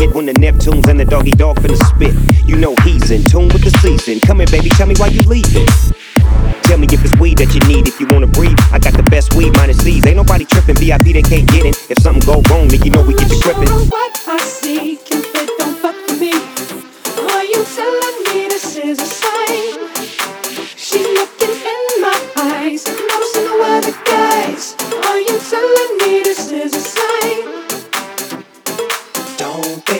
hit when the Neptunes and the Doggy Dogg finna spit. You know he's in tune with the season. Come here, baby, tell me why you leaving. Tell me if it's weed that you need, if you wanna breathe. I got the best weed minus C's. Ain't nobody tripping, VIP they can't get in. If something go wrong, then you know we get you gripping.